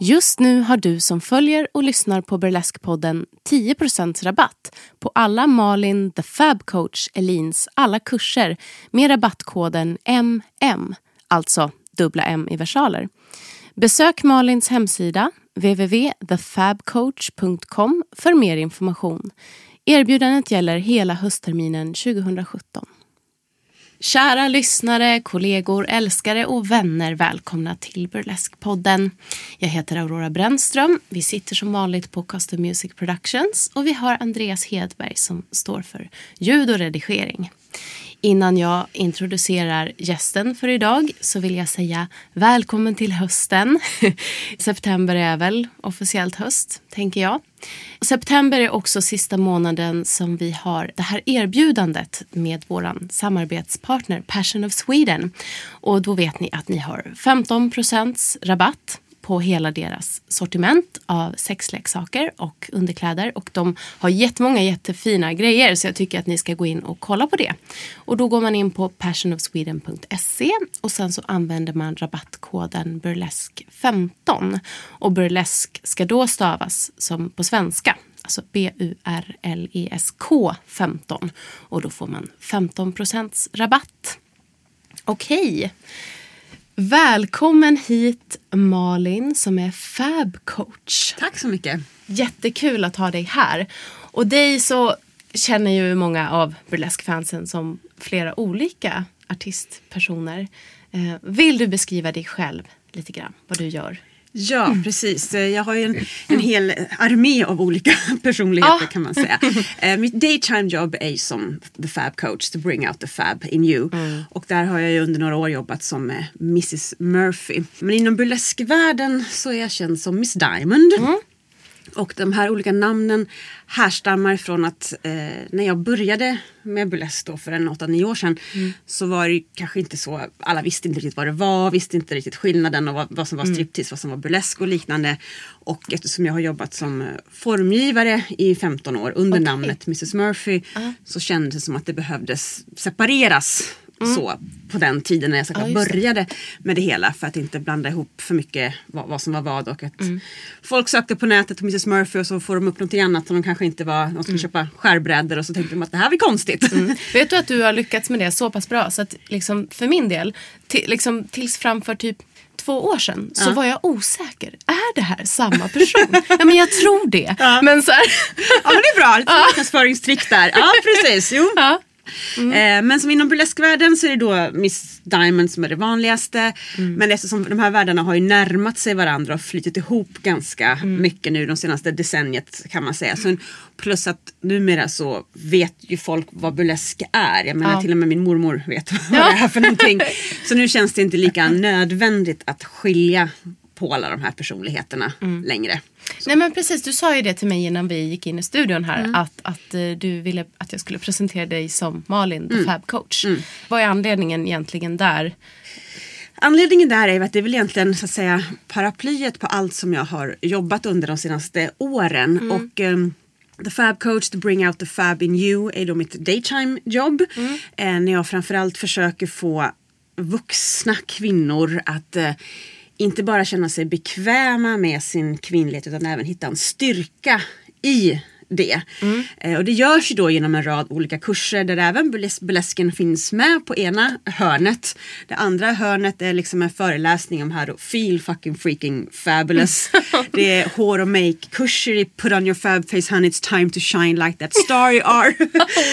Just nu har du som följer och lyssnar på Burleskpodden 10% rabatt på alla Malin The Fab Coach Elins alla kurser med rabattkoden MM, alltså dubbla M i versaler. Besök Malins hemsida www.thefabcoach.com för mer information. Erbjudandet gäller hela höstterminen 2017. Kära lyssnare, kollegor, älskare och vänner, välkomna till Burlesque-podden. Jag heter Aurora Brännström. Vi sitter som vanligt på Custom Music Productions och vi har Andreas Hedberg som står för ljud och redigering. Innan jag introducerar gästen för idag så vill jag säga välkommen till hösten. September är väl officiellt höst, tänker jag. September är också sista månaden som vi har det här erbjudandet med vår samarbetspartner Passion of Sweden. Och då vet ni att ni har 15% rabatt på hela deras sortiment av sexleksaker och underkläder. Och de har jättemånga jättefina grejer så jag tycker att ni ska gå in och kolla på det. Och då går man in på passionofsweden.se och sen så använder man rabattkoden burlesk15. Och burlesk ska då stavas som på svenska. Alltså B-U-R-L-E-S-K 15. Och då får man 15% rabatt. Okej. Välkommen hit Malin som är fab coach. Tack så mycket. Jättekul att ha dig här. Och dig så känner ju många av burleskfansen som flera olika artistpersoner. Eh, vill du beskriva dig själv lite grann, vad du gör? Ja, precis. Jag har ju en, en hel armé av olika personligheter Ah. kan man säga. Eh, Mitt daytime jobb är som the fab coach, to bring out the fab in you. Och där har jag ju under några år jobbat som eh, Mrs Murphy. Men inom burleskvärlden så är jag känd som Miss Diamond. Och de här olika namnen härstammar från att eh, när jag började med burlesk då för en 8-9 år sedan så var det kanske inte så, alla visste inte riktigt vad det var, visste inte riktigt skillnaden och vad, vad som var striptease, vad som var burlesk och liknande. Och eftersom jag har jobbat som eh, formgivare i 15 år under Okej. namnet Mrs Murphy så kändes det som att det behövdes separeras så på den tiden när jag så Ja, började med det hela för att inte blanda ihop för mycket vad, vad som var vad och att folk sökte på nätet på Mrs Murphy och så får de upp någonting annat som de kanske inte var, de skulle köpa skärbrädor och så tänkte de att det här var konstigt. Vet du att du har lyckats med det så pass bra så att liksom, för min del, liksom, tills framför typ två år sedan så var jag osäker. Är det här samma person? ja men jag tror det. Men så här, ja men det är bra, lite marknadsföringstrick där. Ja precis, jo. ja. Eh, men som inom burleskvärlden så är det då Miss Diamond som är det vanligaste. Men eftersom de här världarna har ju närmat sig varandra och flytit ihop ganska mycket nu de senaste decenniet kan man säga. Så, plus att numera så vet ju folk vad burlesk är. Jag menar Ja. till och med min mormor vet vad Ja. det är för någonting. Så nu känns det inte lika nödvändigt att skilja på alla de här personligheterna längre. Nej men precis, du sa ju det till mig innan vi gick in i studion här att, att eh, du ville att jag skulle presentera dig som Malin, the fab coach. Vad är anledningen egentligen där? Anledningen där är att det är väl egentligen så att säga paraplyet på allt som jag har jobbat under de senaste åren. Och ehm, The Fab Coach, to bring out the fab in you är då mitt daytime jobb. Eh, när jag framförallt försöker få vuxna kvinnor att eh, inte bara känna sig bekväma med sin kvinnlighet utan även hitta en styrka i det. Eh, och det görs ju då genom en rad olika kurser där även burles- burlesken finns med på ena hörnet. Det andra hörnet är liksom en föreläsning om här då feel fucking freaking fabulous. det är hår och make-kurser i put on your fab face honey it's time to shine like that star you are.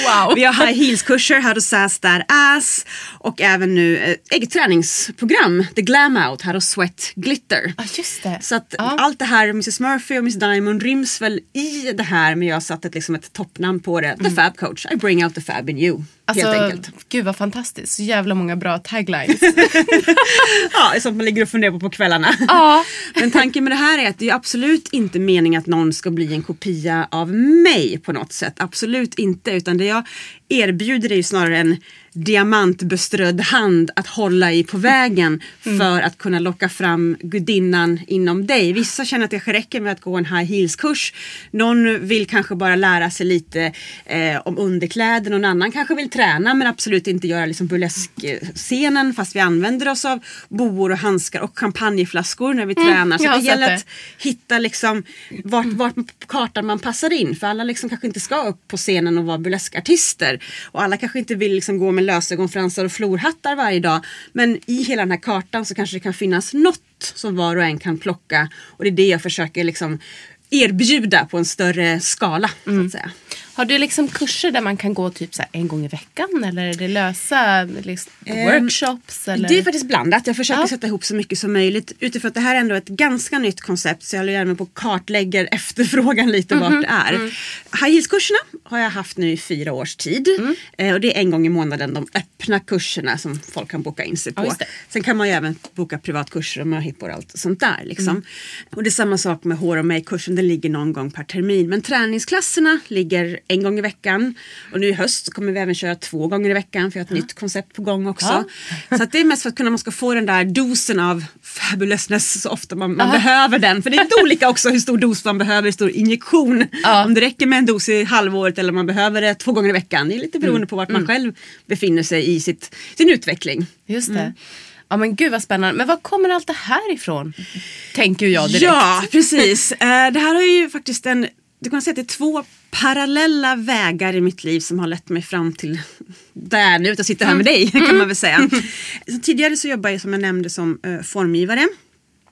Wow. Vi har high heels-kurser, how to sass that ass. Och även nu eh, eget träningsprogram, the glam out, how to sweat glitter. Ja just det. Så att Ja. allt det här, Mrs Murphy och Miss Diamond ryms väl i det här men jag har satt ett, liksom ett toppnamn på det. The Fab Coach. I bring out the fab in you. Alltså, helt enkelt. gud vad fantastiskt. Så jävla många bra taglines. Ja, det är sånt man ligger och funderar på på kvällarna. ja. Men tanken med det här är att det är absolut inte meningen att någon ska bli en kopia av mig på något sätt. Absolut inte. Utan det jag erbjuder är ju snarare en diamantbeströdd hand att hålla i på vägen för att kunna locka fram gudinnan inom dig. Vissa känner att det räcker med att gå en high heels kurs. Någon vill kanske bara lära sig lite eh, om underkläder. Någon annan kanske vill träna men absolut inte göra liksom burleskscenen fast vi använder oss av boor och handskar och champagneflaskor när vi tränar. Så det gäller sett att hitta liksom vart, vart på kartan man passar in. För alla liksom kanske inte ska upp på scenen och vara burleskartister. Och alla kanske inte vill liksom gå med lösögonfransar och florhattar varje dag. Men i hela den här kartan så kanske det kan finnas något som var och en kan plocka. Och det är det jag försöker liksom erbjuda på en större skala. Så Mm. att säga. Har du liksom kurser där man kan gå typ så en gång i veckan? Eller är det lösa liksom, Ehm, workshops? Eller? Det är faktiskt blandat. Jag försöker Ja. sätta ihop så mycket som möjligt utifrån att det här är ändå ett ganska nytt koncept så jag håller gärna på och kartlägger efterfrågan lite Mhm, vart det är. mm. High heels-kurserna har jag haft nu i fyra års tid. Mm. Eh, och det är en gång i månaden de öppna kurserna som folk kan boka in sig Ja, på. det. Sen kan man ju även boka privatkurser och möhippor och allt sånt där. Liksom. Mm. Och det är samma sak med hår och make-kursen, den ligger någon gång per termin. Men träningsklasserna ligger en gång i veckan. Och nu i höst så kommer vi även köra två gånger i veckan för jag har ett nytt koncept på gång också. Så att det är mest för att kunna, man ska få den där dosen av fabulousness så ofta man, man behöver den. För det är lite olika också hur stor dos man behöver, hur stor injektion. Ja. Om det räcker med en dos i halvåret eller om man behöver det två gånger i veckan. Det är lite beroende på vart man själv befinner sig i sitt, sin utveckling. Just det. Mm. Ja men gud vad spännande. Men var kommer allt det här ifrån? Tänker jag direkt. Ja, precis. Eh, det här har ju faktiskt en, du kan säga att det är två parallella vägar i mitt liv som har lett mig fram till där nu, jag sitter här med dig kan man väl säga. Så tidigare så jobbade jag som jag nämnde som eh, formgivare.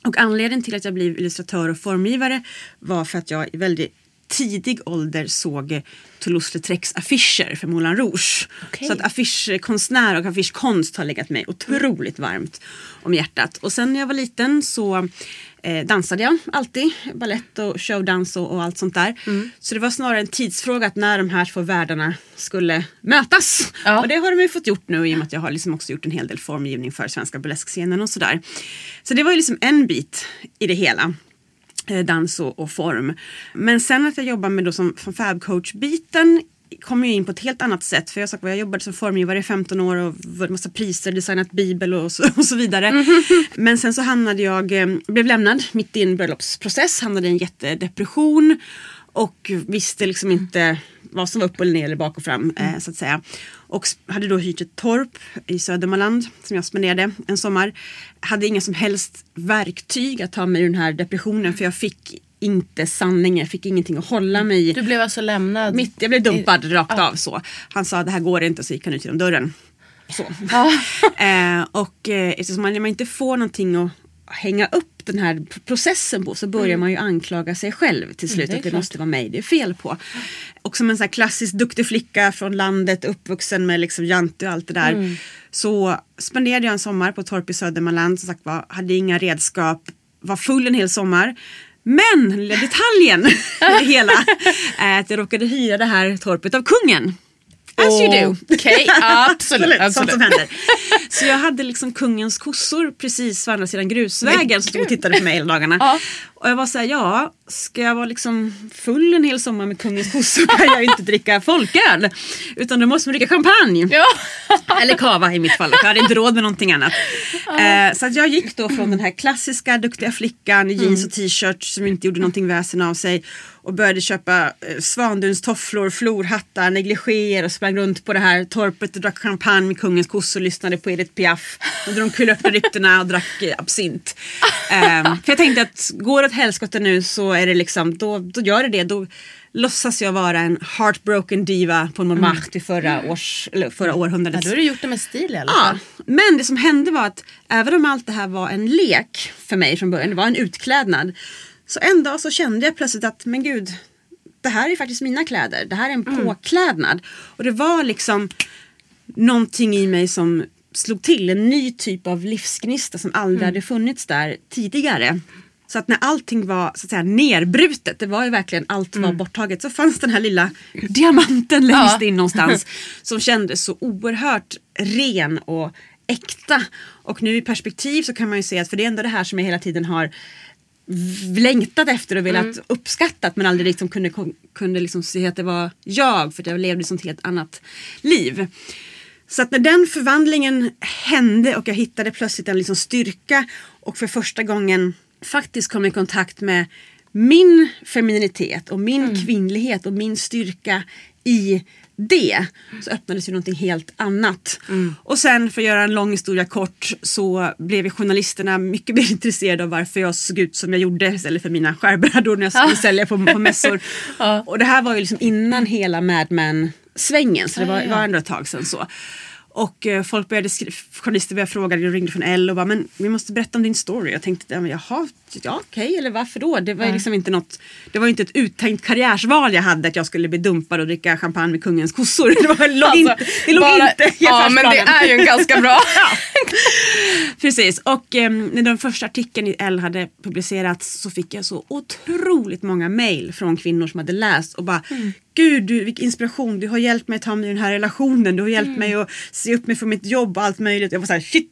Och anledningen till att jag blev illustratör och formgivare var för att jag i väldigt tidig ålder såg Toulouse-Lautrecs affischer för Moulin Rouge. Okej. Så att affischkonstnär och affischkonst har legat mig otroligt varmt om hjärtat. Och sen när jag var liten så eh, dansade jag alltid. Ballett och showdans och, och allt sånt där. Mm. Så det var snarare en tidsfråga att när de här två världarna skulle mötas. Ja. Och det har de ju fått gjort nu i och med att jag har liksom också gjort en hel del formgivning för svenska burleskscenen och sådär. Så det var ju liksom en bit i det hela eh, dans och, och form. Men sen att jag jobbar med då som, som fabcoach-biten kom ju in på ett helt annat sätt. För jag, sagt, jag jobbade som formgivare i 15 år och vunnit massa priser, designat bibel och så, och så vidare. Men sen så hamnade jag, eh, blev lämnad mitt i en bröllopsprocess, hamnade i en jättedepression och visste liksom inte vad som var upp eller ner eller bak och fram eh, så att säga. Och hade då hyrt ett torp i Södermanland som jag spenderade en sommar. Hade inga som helst verktyg att ta mig ur den här depressionen för jag fick inte sanningen, jag fick ingenting att hålla mig i. Du blev alltså lämnad? Mitt, jag blev dumpad i- rakt Ja. av så. Han sa det här går inte så gick han ut genom dörren. Så. Ja. eh, och eh, eftersom man, man inte får någonting att hänga upp den här processen på så börjar man ju anklaga sig själv till slut. Mm, det att det måste vara mig det är fel på. Och som en sån här klassisk duktig flicka från landet uppvuxen med liksom jante och allt det där. Mm. Så spenderade jag en sommar på torp i Södermanland. Som sagt var, hade inga redskap, var full en hel sommar. Men lilla detaljen i det hela är att jag råkade hyra det här torpet av kungen. As you do. Okej, absolut. Sånt absolut. som händer. Så jag hade liksom kungens kossor precis på andra sidan grusvägen som stod och tittade på mig hela dagarna. Ja. Och jag var såhär, ja, ska jag vara liksom full en hel sommar med kungens kossor kan jag ju inte dricka folköl. Utan då måste man dricka champagne. Ja. Eller kava i mitt fall. Jag hade inte råd med någonting annat. Eh, så jag gick då från den här klassiska duktiga flickan i jeans och t-shirt som inte gjorde någonting väsen av sig och började köpa eh, svandunstofflor, florhattar, negligéer och sprang runt på det här torpet och drack champagne med kungens kossor och lyssnade på Edith Piaf under de kulörta ryktena och drack eh, absint. Eh, för jag tänkte att går åt helskotta nu så är det liksom, då, då gör det det. Då låtsas jag vara en heartbroken diva på Montmartre i förra, års, eller förra Ja, århundradets då har du gjort det med stil i alla Ja, fall. men det som hände var att även om allt det här var en lek för mig från början, det var en utklädnad. Så en dag så kände jag plötsligt att, men gud, det här är faktiskt mina kläder. Det här är en påklädnad. Och det var liksom någonting i mig som slog till. En ny typ av livsgnista som aldrig hade funnits där tidigare. Så att när allting var så att säga nerbrutet, det var ju verkligen allt var borttaget, så fanns den här lilla diamanten längst Ja. in någonstans som kändes så oerhört ren och äkta. Och nu i perspektiv så kan man ju se att för det är ändå det här som jag hela tiden har längtat efter och velat uppskattat men aldrig liksom kunde, kunde liksom se att det var jag för att jag levde ett helt annat liv. Så att när den förvandlingen hände och jag hittade plötsligt en liksom styrka och för första gången faktiskt kom i kontakt med min femininitet och min kvinnlighet och min styrka i det så öppnades ju någonting helt annat. Och sen för att göra en lång historia kort så blev journalisterna mycket mer intresserade av varför jag såg ut som jag gjorde istället för mina skärbrädor när jag skulle sälja på, på mässor. Och det här var ju liksom innan hela Mad Men svängen så det var, var ändå ett tag sedan så. Och eh, folk började skriva, journalister började fråga, jag ringde från L och bara men vi måste berätta om din story. Jag tänkte ja, men jaha, ja okej eller varför då? Det var ju liksom inte något, det var inte ett uttänkt karriärsval jag hade att jag skulle bli dumpad och dricka champagne med kungens kossor. Det, var, låg inte, det låg Alltså, bara- inte i Ja men det är ju en ganska bra. Precis och eh, när den första artikeln i L hade publicerats så fick jag så otroligt många mail från kvinnor som hade läst och bara Gud du, vilken inspiration, du har hjälpt mig att ta mig ur den här relationen, du har hjälpt mig att se upp mig för mitt jobb och allt möjligt. Jag var såhär shit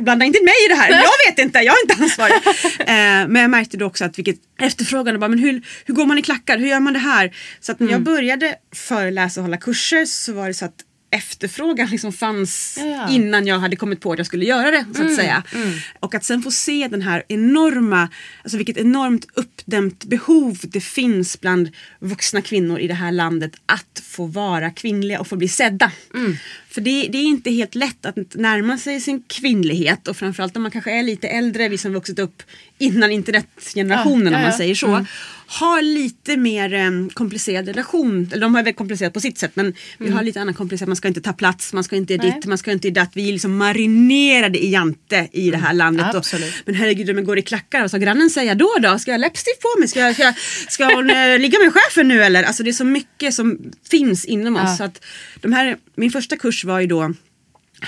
Blanda inte in mig i det här, jag vet inte, jag är inte ansvarig. eh, men jag märkte då också att vilket efterfrågan, och bara, men hur, hur går man i klackar, hur gör man det här? Så att när jag började föreläsa och hålla kurser så var det så att efterfrågan liksom fanns Ja, ja. innan jag hade kommit på att jag skulle göra det så att säga. Och att sen få se den här enorma, alltså vilket enormt uppdämt behov det finns bland vuxna kvinnor i det här landet att få vara kvinnliga och få bli sedda. För det, det är inte helt lätt att närma sig sin kvinnlighet och framförallt om man kanske är lite äldre, vi som vuxit upp innan internetgenerationen Ja, ja, om man säger så har lite mer eh, komplicerad relation. Eller de har väl komplicerat på sitt sätt men vi har lite annan komplicerat. Man ska inte ta plats, man ska inte Nej. ditt, man ska inte datt. Vi är liksom marinerade i jante i det här landet. Och, men herregud om jag går i klackar, vad ska grannen säga då då? Ska jag läppstift på mig? Ska, jag, ska, jag, ska hon eh, ligga med chefen nu eller? Alltså det är så mycket som finns inom oss. Ja. Så att de här, min första kurs var ju då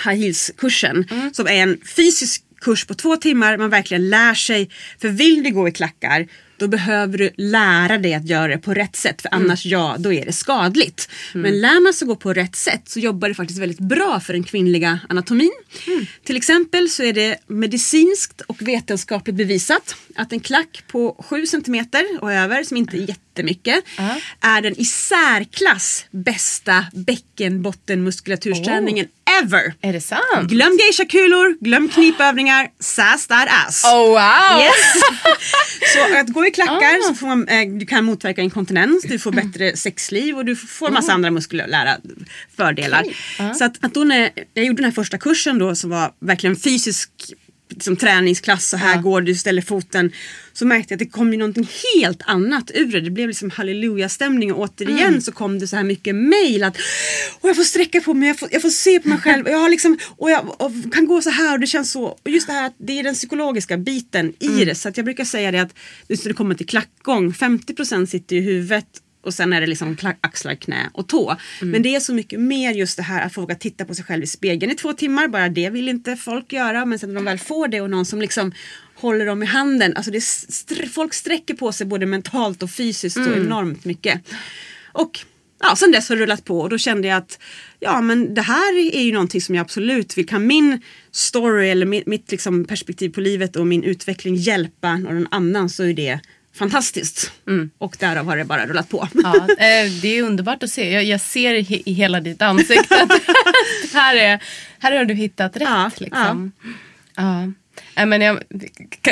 high heels-kursen Mm. som är en fysisk kurs på två timmar. Man verkligen lär sig. För vill du gå i klackar då behöver du lära dig att göra det på rätt sätt. För Mm. annars, ja, då är det skadligt. Men lär man sig gå på rätt sätt så jobbar det faktiskt väldigt bra för den kvinnliga anatomin. Mm. Till exempel så är det medicinskt och vetenskapligt bevisat att en klack på 7 cm och över, som inte är jättemycket, är den i särklass bästa bäckenbottenmuskulatursställningen ever. Är det sant? Glöm geishakulor, glöm knipövningar, sass that ass. Oh wow! Yes. så att gå i klackar Ah. så får man, eh, du kan motverka inkontinens, du får bättre sexliv och du får massa andra muskulära fördelar. Så att, att då när jag gjorde den här första kursen då som var verkligen fysisk liksom, träningsklass, så här går du, ställer foten. Så märkte jag att det kom ju någonting helt annat ur det. Det blev liksom halleluja-stämning och återigen så kom det så här mycket mail att och jag får sträcka på mig, jag får, jag får se på mig själv jag, har liksom, och jag och kan gå så här och det känns så. Och just det här att det är den psykologiska biten i det. Så att jag brukar säga det att just när det kommer till klackgång, 50% sitter i huvudet och sen är det liksom axlar, knä och tå. Men det är så mycket mer just det här att få våga titta på sig själv i spegeln i två timmar. Bara det vill inte folk göra. Men sen när de väl får det och någon som liksom håller dem i handen. Alltså det str- folk sträcker på sig både mentalt och fysiskt så enormt mycket. Och ja, sen dess har det rullat på och då kände jag att ja men det här är ju någonting som jag absolut vill. Kan min story eller mitt, mitt liksom perspektiv på livet och min utveckling hjälpa någon annan så är det fantastiskt. Och därav har det bara rullat på. Ja, eh, det är underbart att se. Jag, jag ser i, i hela ditt ansikte att här, är, här har du hittat rätt. Ja, liksom. ja. Nej, men jag,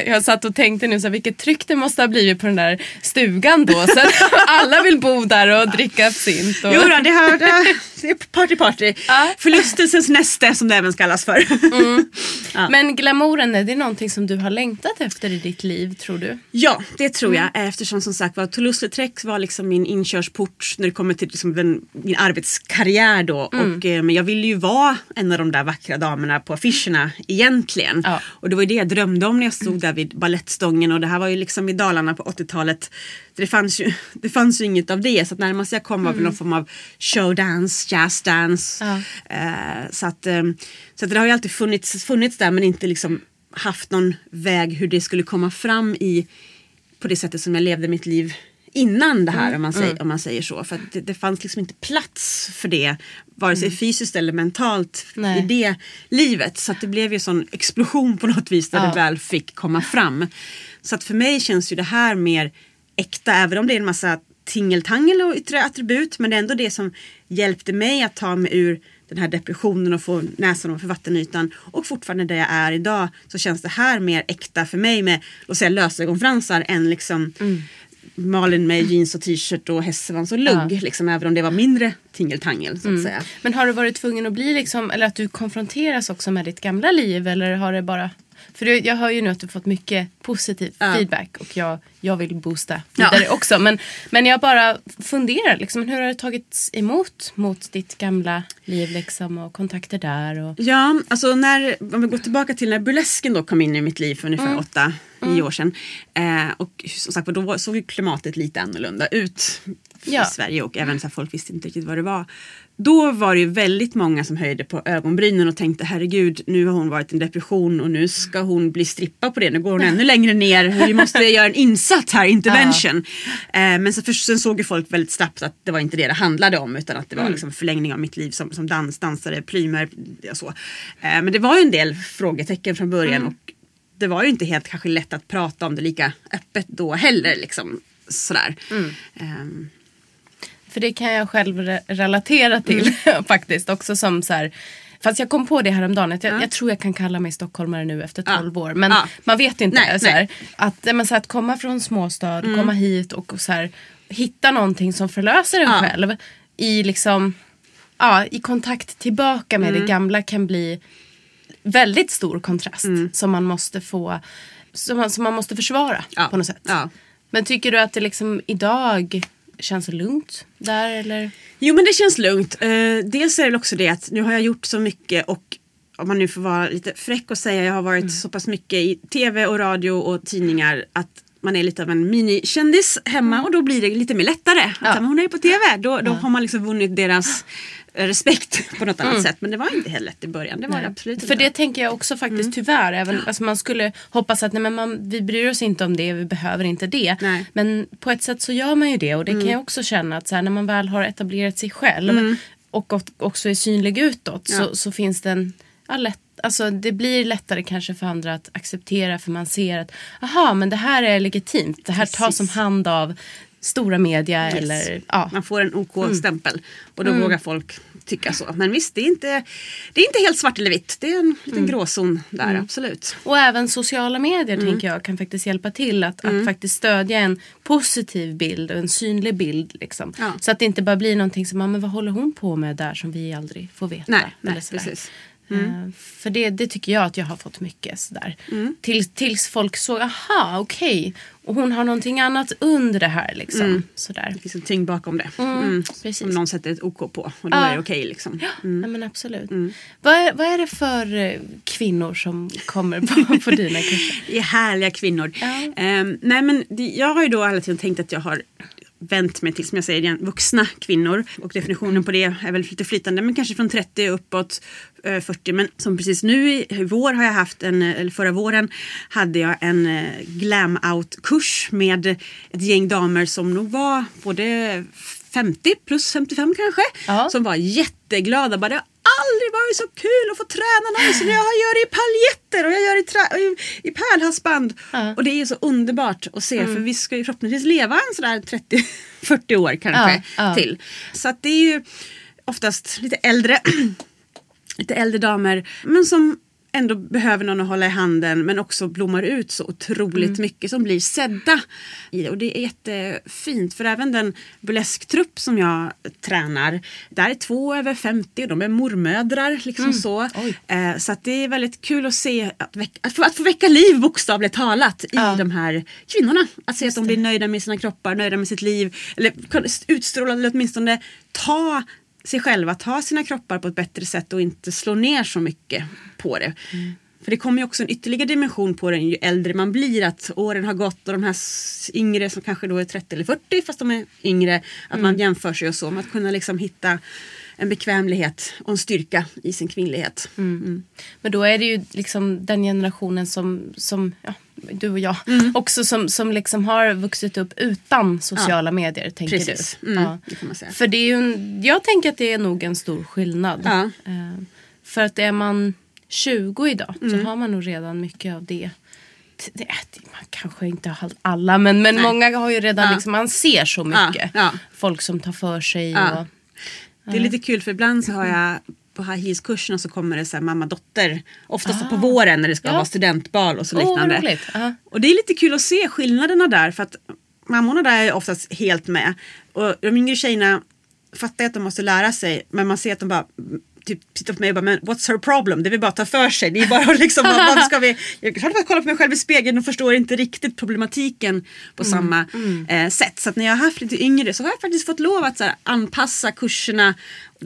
jag satt och tänkte nu så här, vilket tryck det måste ha blivit på den där stugan då. Så att alla vill bo där och dricka absint. Och... Jo då, det, har, det, är party party. Ja. Förlustelsens näste som det även kallas för. Ja. Men glamouren, är det någonting som du har längtat efter i ditt liv tror du? Ja, det tror jag. Eftersom som sagt var Toulouse-Lautrec var liksom min inkörsport när det kommer till liksom den, min arbetskarriär då. Och, eh, men jag ville ju vara en av de där vackra damerna på affischerna egentligen. Ja. Och det var det jag drömde om när jag stod där vid ballettstången. Och det här var ju liksom i Dalarna på 80-talet. Det fanns, ju, det fanns ju inget av det. Så att närmast jag kom var väl någon form av showdance, jazzdance. Ja. Eh, så att, eh, så att det har ju alltid funnits, funnits där men inte liksom haft någon väg hur det skulle komma fram i på det sättet som jag levde mitt liv innan det här Mm, om, man säger, om man säger så. För att det, det fanns liksom inte plats för det vare sig fysiskt eller mentalt Mm. Nej. i det livet. Så det blev ju en sån explosion på något vis där Ja. det väl fick komma fram. Så att för mig känns ju det här mer äkta även om det är en massa tingeltangel och yttre attribut. Men det är ändå det som hjälpte mig att ta mig ur den här depressionen och få näsan ovanför vattenytan. Och fortfarande där jag är idag så känns det här mer äkta för mig med låt säga, lösögonfransar än liksom Malin med jeans och t-shirt och hästsvans och lugg. Ja. Liksom, även om det var mindre tingeltangel så att säga. Men har du varit tvungen att bli liksom, eller att du konfronteras också med ditt gamla liv eller har det bara för du, jag hör ju nu att du fått mycket positiv Ja. feedback och jag, jag vill boosta Ja. vidare också. Men, men jag bara funderar, liksom, hur har det tagits emot mot ditt gamla liv liksom, och kontakter där? Och, Ja, alltså när, om vi går tillbaka till när burlesken då kom in i mitt liv för ungefär åtta, nio år sedan. Eh, och som sagt då såg ju klimatet lite annorlunda ut Ja. i Sverige och även så här, folk visste inte riktigt vad det var. Då var det ju väldigt många som höjde på ögonbrynen och tänkte herregud nu har hon varit i en depression och nu ska hon bli strippa på det. Nu går hon ännu längre ner. Vi måste göra en insats här, intervention. Eh, men så först, sen såg ju folk väldigt snabbt att det var inte det det handlade om utan att det var liksom förlängning av mitt liv som, som dans, dansare, plymer och så. Eh, men det var ju en del frågetecken från början och det var ju inte helt kanske lätt att prata om det lika öppet då heller. Liksom, sådär. Ehm, För det kan jag själv re- relatera till faktiskt också som så här Fast jag kom på det häromdagen att jag, jag tror jag kan kalla mig stockholmare nu efter Ja. 12 år. Men man vet inte. Nej, så här, att, men, så här, att komma från småstad, komma hit och så här, hitta någonting som förlöser en själv i liksom ja, i kontakt tillbaka med Mm. det gamla kan bli väldigt stor kontrast Mm. som man måste få som man, som man måste försvara på något sätt. Men tycker du att det liksom idag känns lugnt där eller? Jo men det känns lugnt. Eh, dels är det också det att nu har jag gjort så mycket och om man nu får vara lite fräck och säga jag har varit Mm. så pass mycket i tv och radio och tidningar att man är lite av en minikändis hemma och då blir det lite mer lättare. Att, Mm. Ja. hon är ju på tv, då, då har man liksom vunnit deras respekt på något annat sätt. Men det var inte helt lätt i början. Det var det absolut Mm. För inte. det tänker jag också faktiskt Mm. tyvärr. Även, alltså man skulle hoppas att nej, men man, vi bryr oss inte om det, vi behöver inte det. Nej. Mm. Men på ett sätt så gör man ju det och det kan jag också känna att så här, när man väl har etablerat sig själv och ot- också är synlig utåt så, Ja. så finns det en ja, lätt, Alltså det blir lättare kanske för andra att acceptera för man ser att aha men det här är legitimt. Det här tas Precis. om hand av stora media Yes. eller ja. Man får en Mm. OK-stämpel och då vågar folk tycka så. Men visst, det är, inte, det är inte helt svart eller vitt. Det är en liten Mm. gråzon där, absolut. Och även sociala medier Mm. tänker jag kan faktiskt hjälpa till att, att faktiskt stödja en positiv bild och en synlig bild. Liksom. Ja. Så att det inte bara blir någonting som, "Ah, men vad håller hon på med där som vi aldrig får veta. Nej, nej precis. Eh, För det, det tycker jag att jag har fått mycket sådär. Mm. Till, tills folk såg, aha okej. Och hon har någonting annat under det här liksom. Sådär. Det finns en tyngd bakom det. Mm, Mm. Som någon sätter ett OK på och då Ja. är det okej liksom. Ja, men absolut. Vad, är, vad är det för eh, kvinnor som kommer på, på dina kurser? Det är härliga kvinnor. Ja. Ehm, nej men det, jag har ju då hela tiden tänkt att jag har vänt mig till, som jag säger igen, vuxna kvinnor. Och definitionen på det är väl lite flytande, men kanske från 30 uppåt 40. Men som precis nu i, vår har jag haft en, eh, eller förra våren hade jag en eh, glam out kurs med ett gäng damer som nog var både 50 plus 55 kanske. Ja. Som var jätteglada. Bara, det har aldrig varit så kul att få träna någon som jag gör i paljetter och jag gör i, i, i pärlhalsband. Ja. Och det är ju så underbart att se för vi ska ju förhoppningsvis leva en sådär 30-40 år kanske Ja, ja. till. Så att det är ju oftast lite äldre, lite äldre damer men som ändå behöver någon att hålla i handen men också blommar ut så otroligt Mm. mycket som blir sedda. Och det är jättefint för även den burlesktrupp som jag tränar där är två över 50 och de är mormödrar liksom så. Mm. Oj. Eh, så det är väldigt kul att se att, väcka, att, få, att få väcka liv bokstavligt talat i Ja. de här kvinnorna. Att se att de blir nöjda med sina kroppar, nöjda med sitt liv eller utstråla eller åtminstone ta sig själva, ta sina kroppar på ett bättre sätt och inte slå ner så mycket på det. För det kommer ju också en ytterligare dimension på den ju äldre man blir att åren har gått och de här yngre som kanske då är 30 eller 40 fast de är yngre att man jämför sig och så. Men att kunna liksom hitta en bekvämlighet och en styrka i sin kvinnlighet. Men då är det ju liksom den generationen som, som ja, du och jag, Mm. också som, som liksom har vuxit upp utan sociala medier, tänker Precis. du? Mm, det man säga. För det är ju en, jag tänker att det är nog en stor skillnad. Ja. Eh, för att är man 20 idag Mm. så har man nog redan mycket av det. T- det man kanske inte har alla men, men många har ju redan Ja. liksom, man ser så Ja, mycket. ja. Folk som tar för sig. Ja. Och, Det är lite kul för ibland så har jag på high heels kurserna så kommer det så här mamma-dotter. Oftast på våren när det ska Ja. vara studentbal och så liknande. roligt. Ja. Och det är lite kul att se skillnaderna där för att mammorna där är oftast helt med. Och de yngre tjejerna fattar att de måste lära sig men man ser att de bara typ tittar på mig och bara men what's her problem? Det vill bara att ta för sig. Det är bara liksom vad, ska vi? Jag kan bara kolla på mig själv i spegeln och förstår inte riktigt problematiken på samma eh, sätt. Så att när jag har haft lite yngre så har jag faktiskt fått lov att här, anpassa kurserna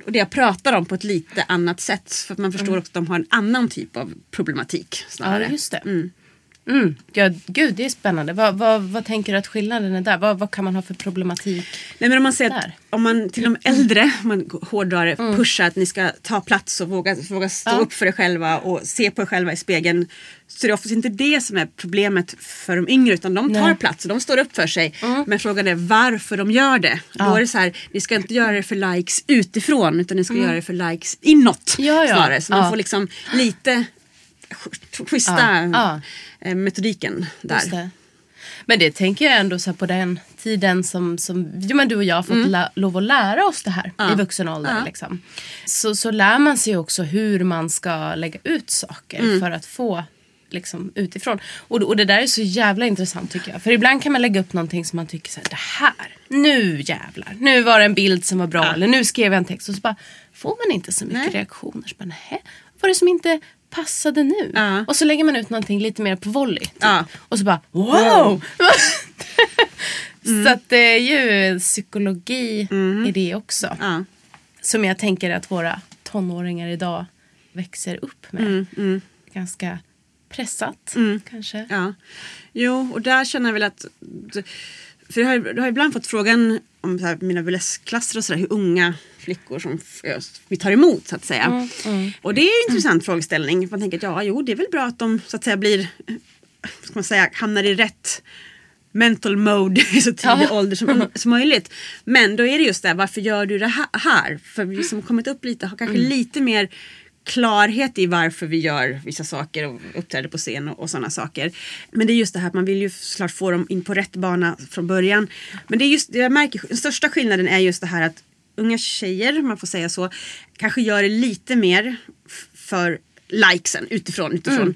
och det jag pratar om på ett lite annat sätt. För att man förstår också att de har en annan typ av problematik snarare. Ja, just det. Mm. Ja, gud, det är spännande. Vad, vad, vad tänker du att skillnaden är där? Vad, vad kan man ha för problematik? Nej men om man säger att om man till de äldre, om man hårdrar det, pushar att ni ska ta plats och våga, våga stå Ja. upp för er själva och se på er själva i spegeln. Så det är oftast inte det som är problemet för de yngre utan de tar Nej. plats och de står upp för sig. Men frågan är varför de gör det. Då är det så här, ni ska inte göra det för likes utifrån utan ni ska göra det för likes inåt. Ja, ja. Snarare. Så man Ja. får liksom lite schyssta Ja, ja. eh, metodiken där. Det. Men det tänker jag ändå så på den tiden som, som men du och jag har fått la, lov att lära oss det här i vuxen ålder. Mm. Ja. Liksom. Så, så lär man sig också hur man ska lägga ut saker Mm. för att få liksom, utifrån. Och, och det där är så jävla intressant tycker jag. För ibland kan man lägga upp någonting som man tycker så här, det här, nu jävlar. Nu var det en bild som var bra eller nu skrev jag en text och så bara får man inte så mycket Nej. reaktioner. Så bara, nej, vad var det som inte passade nu? Ja. Och så lägger man ut någonting lite mer på volley. Typ. Ja. Och så bara wow! Så att det är ju psykologi i det också. Ja. Som jag tänker att våra tonåringar idag växer upp med. Mm, Ganska pressat kanske. Ja, jo och där känner jag väl att för jag har, jag har ibland fått frågan om så här, mina burleskklasser och sådär hur unga flickor som vi tar emot så att säga. Och det är en intressant frågeställning. Man tänker att ja, jo det är väl bra att de så att säga blir, ska man säga, hamnar i rätt mental mode i så tidig Ja. ålder som, som möjligt. Men då är det just det varför gör du det här? För vi som kommit upp lite har kanske lite mer klarhet i varför vi gör vissa saker och uppträder på scen och, och sådana saker. Men det är just det här att man vill ju såklart få dem in på rätt bana från början. Men det är just, jag märker, den största skillnaden är just det här att unga tjejer, man får säga så, kanske gör det lite mer för likesen utifrån. utifrån.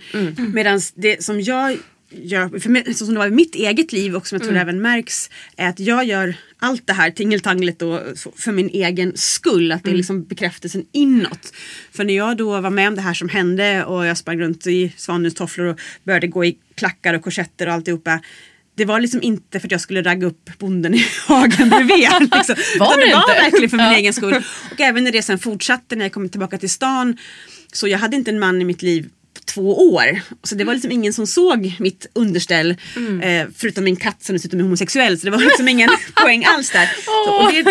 Medan det som jag gör, för mig, som det var i mitt eget liv och som jag tror även märks är att jag gör allt det här tingeltanglet då för min egen skull. Att det är liksom bekräftelsen inåt. För när jag då var med om det här som hände och jag sprang runt i svanhustofflor och började gå i klackar och korsetter och alltihopa. Det var liksom inte för att jag skulle ragga upp bonden i hagen bredvid. Liksom. Var det det var inte? verkligen för min egen skull. Och även när det sen fortsatte när jag kom tillbaka till stan. Så jag hade inte en man i mitt liv på två år. Så det var liksom ingen som såg mitt underställ. Eh, förutom min katt som dessutom är homosexuell. Så det var liksom ingen poäng alls där. Så, och, det,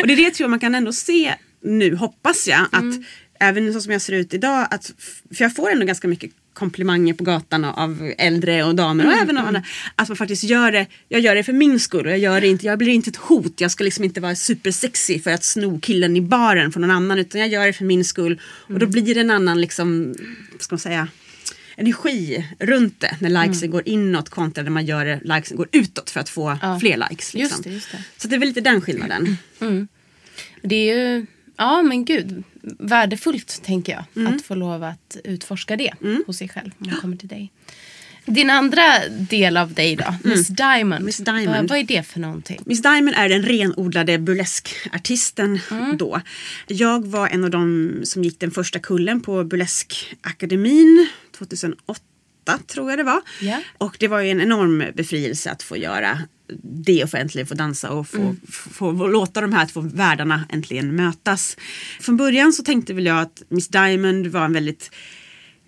och det är det tror jag man kan ändå se nu, hoppas jag. Att även så som jag ser ut idag. Att, för jag får ändå ganska mycket komplimanger på gatan av äldre och damer och även av andra. Att man faktiskt gör det, jag gör det för min skull och jag, gör det inte, jag blir inte ett hot. Jag ska liksom inte vara supersexy för att sno killen i baren från någon annan utan jag gör det för min skull. Och då blir det en annan liksom, ska man säga, energi runt det när likesen går inåt kontra när man gör det, likesen går utåt för att få fler likes. Liksom. Just det, just det. Så det är väl lite den skillnaden. Det är ju, ja men gud, värdefullt tänker jag. Mm. Att få lov att utforska det hos sig själv om man kommer till dig. Din andra del av dig då, Miss Diamond. Mm. Miss Diamond. Vad, vad är det för någonting? Miss Diamond är den renodlade burleskartisten då. Jag var en av dem som gick den första kullen på Burleskakademin 2008 tror jag det var. Ja. Och det var ju en enorm befrielse att få göra det och få dansa och få, få, få låta de här två världarna äntligen mötas. Från början så tänkte väl jag att Miss Diamond var en väldigt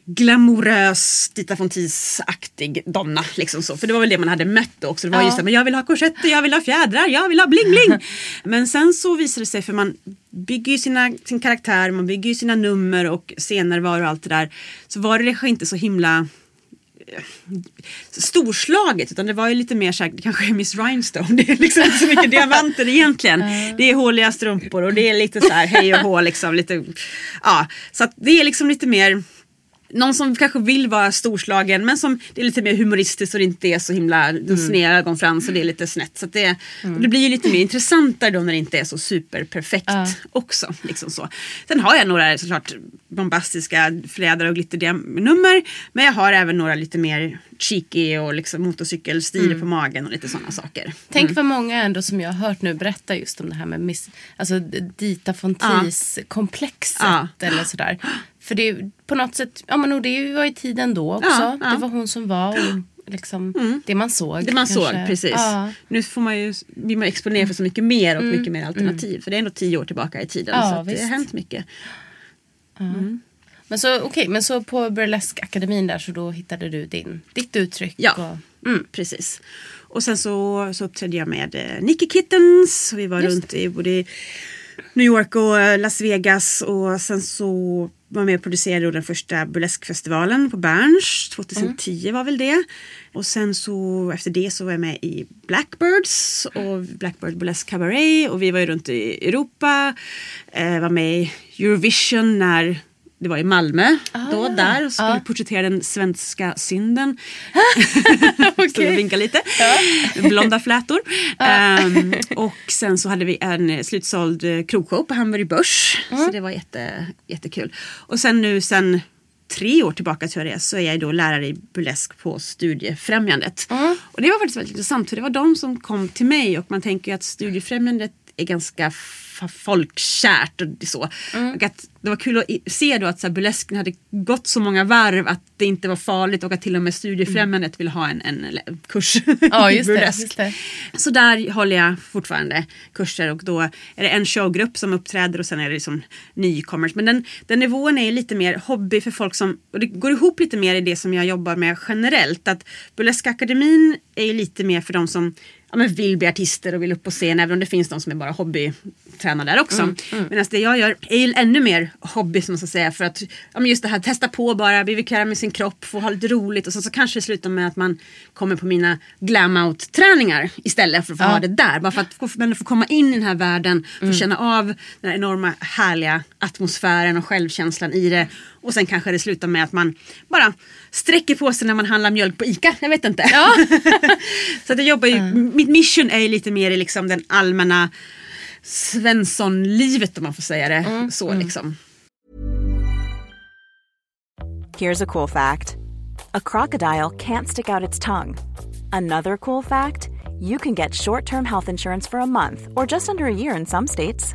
glamorös Dita von Teese-aktig donna. Liksom så. För det var väl det man hade mött då också. Det var Ja. just det, men jag vill ha korsetter, jag vill ha fjädrar, jag vill ha bling bling. men sen så visade det sig, för man bygger ju sina, sin karaktär, man bygger ju sina nummer och scenärvaro och allt det där. Så var det kanske inte så himla storslaget utan det var ju lite mer såhär, det kanske är Miss Rhinestone. Det är liksom inte så mycket diamanter egentligen. Det är håliga strumpor och det är lite så här hej och hå liksom. Lite, ja, så att det är liksom lite mer någon som kanske vill vara storslagen men som det är lite mer humoristiskt och det inte är så himla mm. sneda ögonfrans och det är lite snett. Så det, det blir ju lite mer intressantare då när det inte är så superperfekt Ja. också. Liksom så. Sen har jag några såklart bombastiska fläder och glitternummer men jag har även några lite mer cheeky och liksom motorcykelstil på magen och lite sådana saker. Tänk vad många ändå som jag har hört nu berätta just om det här med miss, alltså Dita von Teese-komplexet Ja. eller sådär. För det på något sätt, ja men och det var i tiden då också. Ja, ja. Det var hon som var och liksom det man såg. Det man kanske. såg, precis. Ja. Nu får man ju, blir man exponerad för så mycket mer och mycket mer alternativ. För det är ändå tio år tillbaka i tiden. Ja, så det har hänt mycket. Men så okej, men så på Burlesque-akademin där så då hittade du din, ditt uttryck. Ja. Och, mm. Precis. Och sen så, så uppträdde jag med eh, Nicky Kittens. Vi var Just runt i både New York och eh, Las Vegas. Och sen så var med och producerade den första burleskfestivalen på Berns. 2010 var väl det. Och sen så efter det så var jag med i Blackbirds och Blackbird Burlesque Cabaret. Och vi var ju runt i Europa. Eh, var med i Eurovision när det var i Malmö då, där och skulle Ah. porträttera den svenska synden. Stod och vinkade lite. Blonda flätor. Ehm, och sen så hade vi en slutsåld eh, krogshow på Hamburg Börs. Så det var jätte, jättekul. Och sen nu sen tre år tillbaka tror jag det så är jag då lärare i burlesk på Studiefrämjandet. Och det var faktiskt väldigt intressant för det var de som kom till mig och man tänker att Studiefrämjandet är ganska folkkärt och det så. Och att det var kul att se då att så här, burlesken hade gått så många varv att det inte var farligt och att till och med Studiefrämjandet vill ha en, en kurs Ja, i det, burlesk. just det. Så där håller jag fortfarande kurser och då är det en showgrupp som uppträder och sen är det liksom nycomers. Men den, den nivån är lite mer hobby för folk som, och det går ihop lite mer i det som jag jobbar med generellt. Att Burleskakademin är ju lite mer för de som ja, men vill bli artister och vill upp på scen även om det finns de som är bara hobbytränare där också. Medan det jag gör är ju ännu mer hobby som man ska säga för att ja, men just det här testa på bara, bli bekväm med sin kropp, få ha lite roligt och sen så kanske det slutar med att man kommer på mina glam out träningar istället för att få ha det där. Bara för att men få komma in i den här världen, få känna av den här enorma härliga atmosfären och självkänslan i det. Och sen kanske det slutar med att man bara sträcker på sig när man handlar mjölk på ICA. Jag vet inte. så att jag jobbar ju, mitt mission är ju lite mer i liksom den allmänna Svenssonlivet om man får säga det så liksom. Here's a cool fact a crocodile can't stick out its tongue. Another cool fact you can get short term health insurance for a month or just under a year in some states.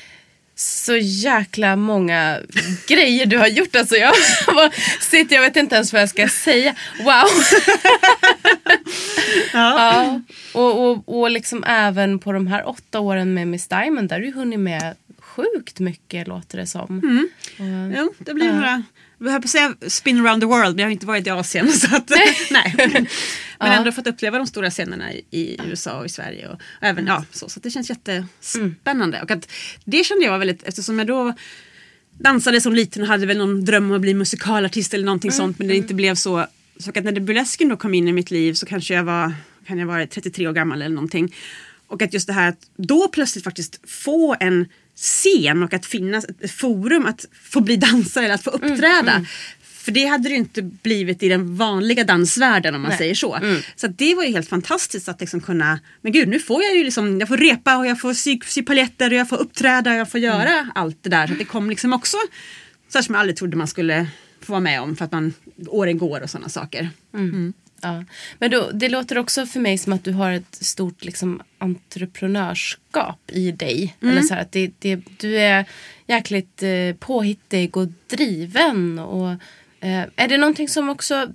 Så jäkla många grejer du har gjort. Alltså jag sitter, jag vet inte ens vad jag ska säga. Wow! ja. Och, och, och liksom även på de här åtta åren med Miss Diamond där har du hunnit med sjukt mycket låter det som. Mm. Och, Jo, det blir några, vi höll på att säga spin around the world men jag har inte varit i Asien. Så att, nej. Men ändå fått uppleva de stora scenerna i, i USA och i Sverige. Och, och även, ja, så, så det känns jättespännande. Och att det kände jag var väldigt, eftersom jag då dansade som liten och hade väl någon dröm om att bli musikalartist eller någonting sånt men det inte blev så. Så att när det burlesken då kom in i mitt liv så kanske jag var, kan jag vara 33 år gammal eller någonting. Och att just det här att då plötsligt faktiskt få en scen och att finnas ett forum att få bli dansare eller att få uppträda. För det hade det ju inte blivit i den vanliga dansvärlden om man säger så. Så att det var ju helt fantastiskt att liksom kunna, men gud nu får jag ju liksom, jag får repa och jag får sy, sy paljetter och jag får uppträda och jag får göra allt det där. Så det kom liksom också, så som jag aldrig trodde man skulle få vara med om för att man, åren går och sådana saker. Ja. Men då, det låter också för mig som att du har ett stort liksom, entreprenörskap i dig. Mm. Eller så här, att det, det, du är jäkligt eh, påhittig och driven. Och, eh, är det någonting som också...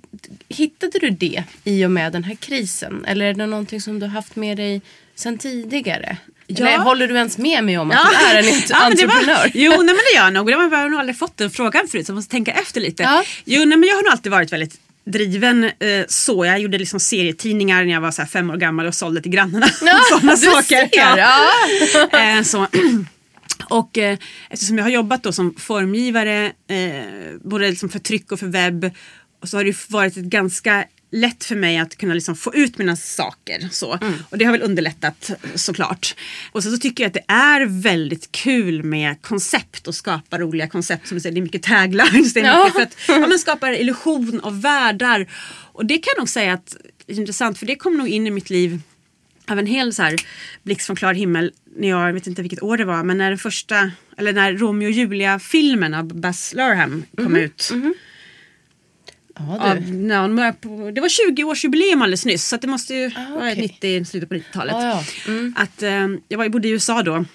Hittade du det i och med den här krisen? Eller är det någonting som du har haft med dig sen tidigare? Ja. Eller håller du ens med mig om att du är en Ja, det var- entreprenör? jo, nej, men det gör jag nog. Det har jag nog aldrig fått den frågan förut så jag måste tänka efter lite. Ja. Jo, nej, men jag har nog alltid varit väldigt driven eh, så. Jag gjorde liksom serietidningar när jag var så fem år gammal och sålde till grannarna. Ja, Sådana du saker. ser, Ja. ja. Eh, så. Och eh, eftersom jag har jobbat då som formgivare eh, både liksom för tryck och för webb och så har det varit ett ganska lätt för mig att kunna liksom få ut mina saker. Så. Och det har väl underlättat såklart. Och så, så tycker jag att det är väldigt kul med koncept och skapa roliga koncept. Som du säger, det är mycket taglines. Det är Ja. mycket för att ja, men skapar illusion av världar. Och det kan jag nog säga att det är intressant för det kom nog in i mitt liv av en hel så här blixt från klar himmel när jag, jag vet inte vilket år det var, men när den första, eller när Romeo och Julia-filmen av Baz Luhrmann kom ut. Ja, Av, när hon på, det var 20-årsjubileum alldeles nyss så det måste ju vara okej. 90, slutet på 90-talet. Ja, ja. Mm. Att, eh, jag var, bodde i USA då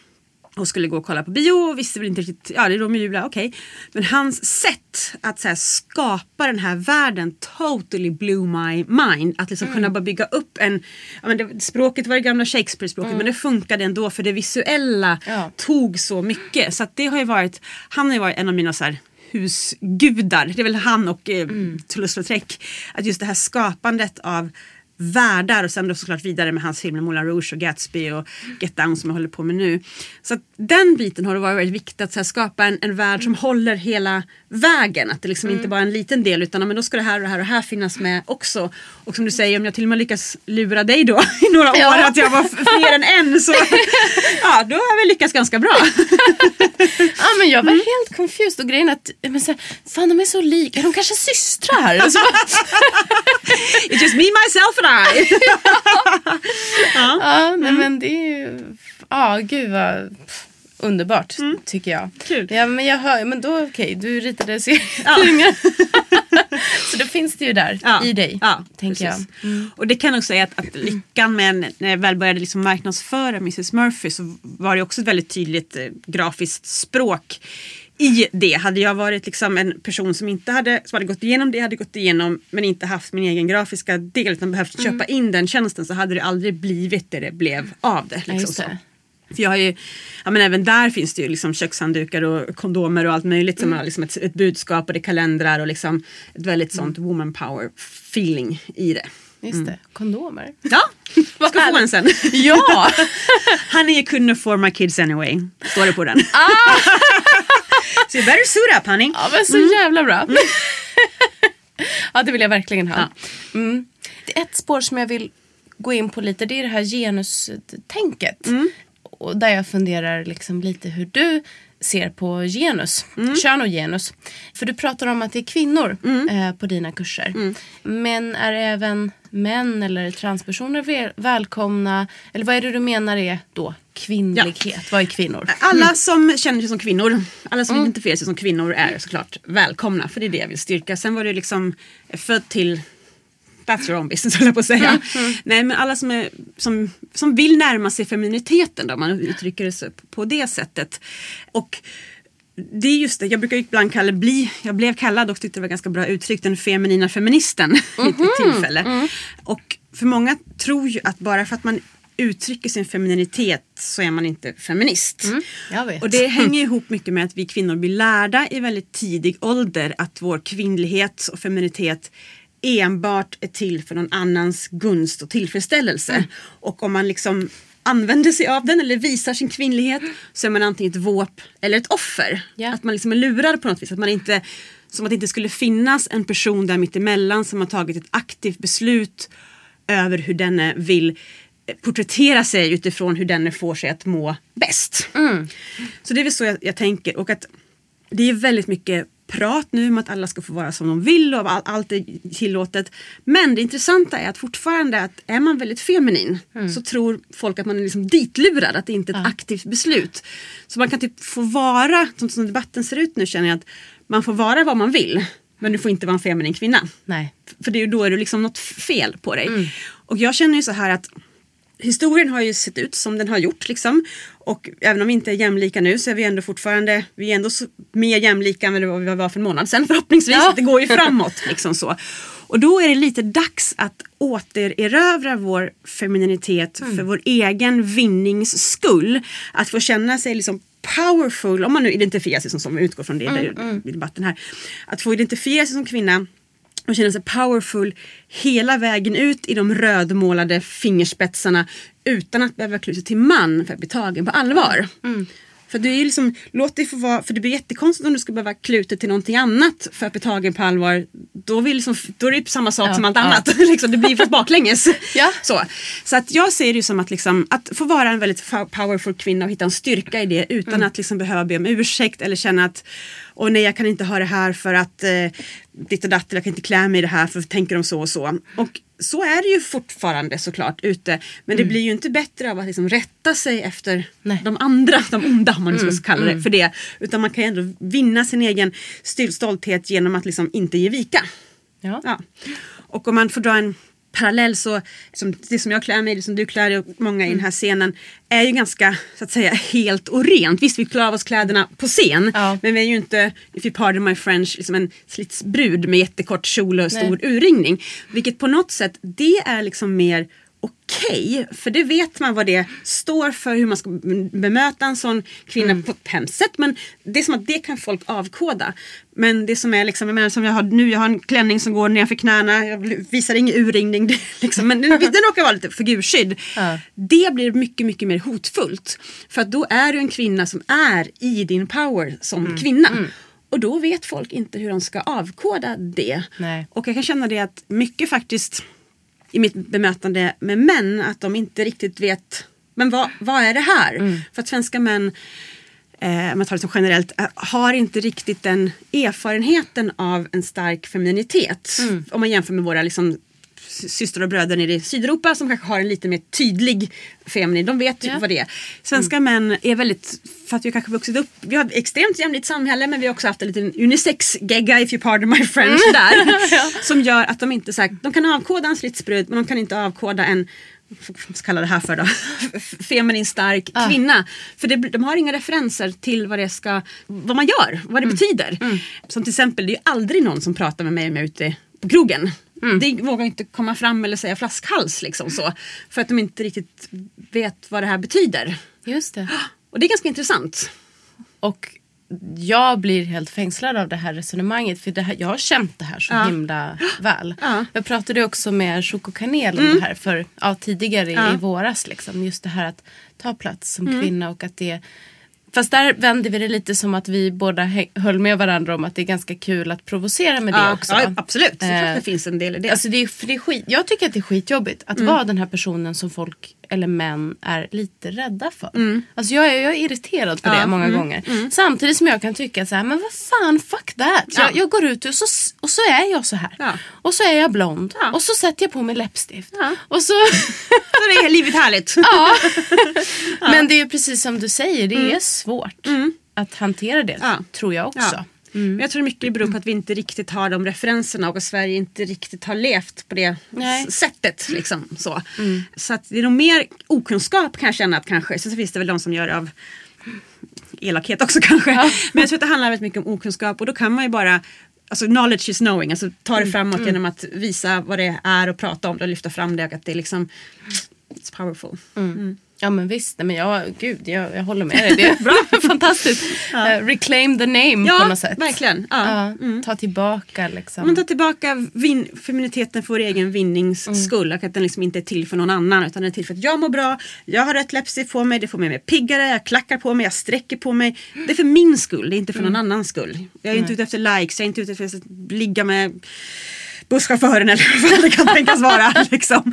och skulle gå och kolla på bio och visste väl inte riktigt, ja det är Romeo och Julia, okej. Men hans sätt att så här, skapa den här världen totally blew my mind. Att liksom kunna bara bygga upp en, ja, men det, språket var det gamla Shakespeare-språket men det funkade ändå för det visuella Ja. tog så mycket. Så att det har ju varit, han har ju varit en av mina så här, husgudar. Det är väl han och eh, Toulouse-Lautrec. Att just det här skapandet av världar och sen då såklart vidare med hans filmer Moulin Rouge och Gatsby och Get Down som jag håller på med nu. Så att den biten har det varit väldigt viktigt att här, skapa en, en värld som håller hela vägen. Att det liksom inte bara är en liten del utan ja, men då ska det här och det här och det här finnas med också. Och som du säger om jag till och med lyckas lura dig då i några Ja. år att jag var fler än en så ja då har vi lyckats ganska bra. Ja, men jag var helt confused och grejen är att men så här, fan de är så lika, de kanske är systrar. Och så bara, It's just me, myself and I. ja, nej, men det är ju, ja gud vad underbart tycker jag. Kul. Ja men jag hör, men då okej, du ritade serietidningar. så då finns det ju där i dig, Ja, tänker jag. precis. Och det kan nog säga att, att lyckan med en- när jag väl började liksom marknadsföra Mrs Murphy så var det också ett väldigt tydligt eh, grafiskt språk i det. Hade jag varit liksom en person som inte hade, som hade gått igenom det, hade gått igenom men inte haft min egen grafiska del utan behövt Mm. köpa in den tjänsten så hade det aldrig blivit det det blev av det. Ja, Liksom det. För jag har ju, ja men även där finns det ju liksom kökshanddukar och kondomer och allt möjligt som har liksom ett, ett budskap och det är kalendrar och liksom ett väldigt sånt woman power feeling i det. Just det, kondomer. Ja, Vad ska få en härligt. sen. Ja! Honey you couldn't afford my kids anyway. Står det på den. Ah! so you better suit up honey. Ja men så jävla bra. ja det vill jag verkligen ha. Mm. Det är ett spår som jag vill gå in på lite det är det här genustänket. Och där jag funderar liksom lite hur du ser på genus, kön och genus. För du pratar om att det är kvinnor eh, på dina kurser. Men är även män eller transpersoner väl- välkomna? Eller vad är det du menar är då kvinnlighet? Vad är kvinnor? Alla som känner sig som kvinnor, alla som identifierar sig som kvinnor är såklart välkomna. För det är det jag vill styrka. Sen var det liksom född till That's your own business höll jag på att säga. Nej men alla som, är, som, som vill närma sig femininiteten då, om man uttrycker det så, på det sättet. Och det är just det, jag brukar ibland kalla bli, jag blev kallad och tyckte det var ganska bra uttryckt, den feminina feministen i ett tillfälle. Och för många tror ju att bara för att man uttrycker sin femininitet så är man inte feminist. vet. Och det hänger ihop mycket med att vi kvinnor blir lärda i väldigt tidig ålder att vår kvinnlighet och feminitet enbart är till för någon annans gunst och tillfredsställelse. Mm. Och om man liksom använder sig av den eller visar sin kvinnlighet så är man antingen ett våp eller ett offer. Ja. Att man liksom är lurad på något vis. Att man inte, som att det inte skulle finnas en person där mittemellan som har tagit ett aktivt beslut över hur denne vill porträttera sig utifrån hur denne får sig att må bäst. Så det är väl så jag, jag tänker. Och att det är väldigt mycket prat nu om att alla ska få vara som de vill och all, allt är tillåtet. Men det intressanta är att fortfarande att är man väldigt feminin så tror folk att man är liksom ditlurad, att det inte är ett aktivt beslut. Så man kan typ få vara, som, som debatten ser ut nu känner jag att man får vara vad man vill. Men du får inte vara en feminin kvinna. Nej. För det då är det liksom något fel på dig. Och jag känner ju så här att historien har ju sett ut som den har gjort. Liksom. Och även om vi inte är jämlika nu så är vi ändå fortfarande vi är ändå mer jämlika än vad vi var för en månad sedan förhoppningsvis. Ja. Det går ju framåt. liksom så. Och då är det lite dags att återerövra vår femininitet för vår egen vinnings skull. Att få känna sig liksom powerful, om man nu identifierar sig som, som utgår från det där, i debatten här. Att få identifiera sig som kvinna och känna sig powerful hela vägen ut i de rödmålade fingerspetsarna utan att behöva klä sig till man för att bli tagen på allvar. För det är liksom, låt det få vara, för det blir jättekonstigt om du ska behöva klä ut dig till någonting annat för att bli tagen på allvar. Då, vill liksom, då är det samma sak Ja, som allt ja. annat. liksom, det blir fast baklänges. Ja. Så. så att jag ser det ju som att, liksom, att få vara en väldigt powerful kvinna och hitta en styrka i det utan Mm. att liksom behöva be om ursäkt eller känna att Åh nej jag kan inte ha det här för att eh, ditt och datt jag kan inte klä mig i det här för tänker de så och så. Och så är det ju fortfarande såklart ute. Men det blir ju inte bättre av att liksom rätta sig efter Mm. Nej. Mm. de andra, de onda om man nu ska kalla det för det. Utan man kan ju ändå vinna sin egen stolthet genom att liksom inte ge vika. Ja. Ja. Och om man får dra en parallell så, som det som jag klär mig, det som du klär dig och många i den här scenen är ju ganska så att säga helt och rent. Visst vi klär av oss kläderna på scen Ja. men vi är ju inte, if you pardon my French, liksom en slitsbrud med jättekort kjol och stor Nej. urringning. Vilket på något sätt, det är liksom mer okej. för det vet man vad det står för, hur man ska bemöta en sån kvinna på ett hemskt sätt. Men det är som att det kan folk avkoda. Men det som är liksom, jag menar, som jag har nu, jag har en klänning som går nedanför knäna, jag visar ingen urringning. Liksom, men den, den råkar vara lite figurskydd. Ja. Det blir mycket, mycket mer hotfullt. För att då är du en kvinna som är i din power som kvinna. Och då vet folk inte hur de ska avkoda det. Nej. Och jag kan känna det att mycket faktiskt i mitt bemötande med män att de inte riktigt vet men vad, vad är det här? För att svenska män eh, om man tar det som generellt, eh, har inte riktigt den erfarenheten av en stark femininitet. Om man jämför med våra liksom, systrar och bröder nere i Sydeuropa som kanske har en lite mer tydlig feminin. De vet Ja. vad det är. Svenska män är väldigt, för att vi kanske vuxit upp, vi har ett extremt jämlikt samhälle men vi har också haft en liten unisex-gegga if you pardon my French där. Som gör att de inte, så här, de kan avkoda en slitsbrud men de kan inte avkoda en vad ska kalla det här för då? Feminin stark kvinna. För det, de har inga referenser till vad det ska, vad man gör, vad det betyder. Som till exempel, det är ju aldrig någon som pratar med mig om jag är ute på krogen. Det vågar inte komma fram eller säga flaskhals liksom så. För att de inte riktigt vet vad det här betyder. Just det. Och det är ganska intressant. Och jag blir helt fängslad av det här resonemanget. För det här, jag har känt det här så Ja. himla väl. Ja. Jag pratade också med Choco Kanel om det här för, ja, tidigare Ja. i våras. Liksom, just det här att ta plats som kvinna och att det Fast där vände vi det lite som att vi båda höll med varandra om att det är ganska kul att provocera med det Ja, också. ja, absolut. Eh, det finns en del i det. Alltså det är, för det är skit, jag tycker att det är skitjobbigt att vara den här personen som folk eller män är lite rädda för. Alltså jag är, jag är irriterad på det Ja, många gånger. Samtidigt som jag kan tycka så här, men vad fan, fuck that. Ja. Jag, jag går ut och så, och så är jag så här. Ja. Och så är jag blond. Och så sätter jag på mig läppstift. Och så... Så det är livet härligt. ja. Men det är precis som du säger, det är svårt att hantera det, tror jag också. Ja. Men jag tror mycket beror på att vi inte riktigt har de referenserna och att Sverige inte riktigt har levt på det Nej. sättet. Liksom, så så att det är nog mer okunskap kan jag känna att kanske. Så finns det väl de som gör av elakhet också kanske. Men jag tror att det handlar väldigt mycket om okunskap och då kan man ju bara Alltså knowledge is knowing, alltså ta det framåt genom att visa vad det är och prata om det och lyfta fram det att det är liksom It's powerful. Ja men visst, nej, men jag, gud, jag, jag håller med dig. Det är bra, fantastiskt. Eh, reclaim the name Ja, på något sätt. verkligen. Ja. Ja, Ta tillbaka liksom. Man tar tillbaka vin- feminiteten för egen vinnings Mm. skull. Och att den liksom inte är till för någon annan. Utan den är till för att jag mår bra, jag har rätt läppstift på mig, det får mig mer piggare, jag klackar på mig, jag sträcker på mig. Det är för min skull, det är inte för Mm. någon annans skull. Jag är inte ute efter likes, jag är inte ute efter att ligga med busschauffören eller vad det kan tänkas vara. liksom.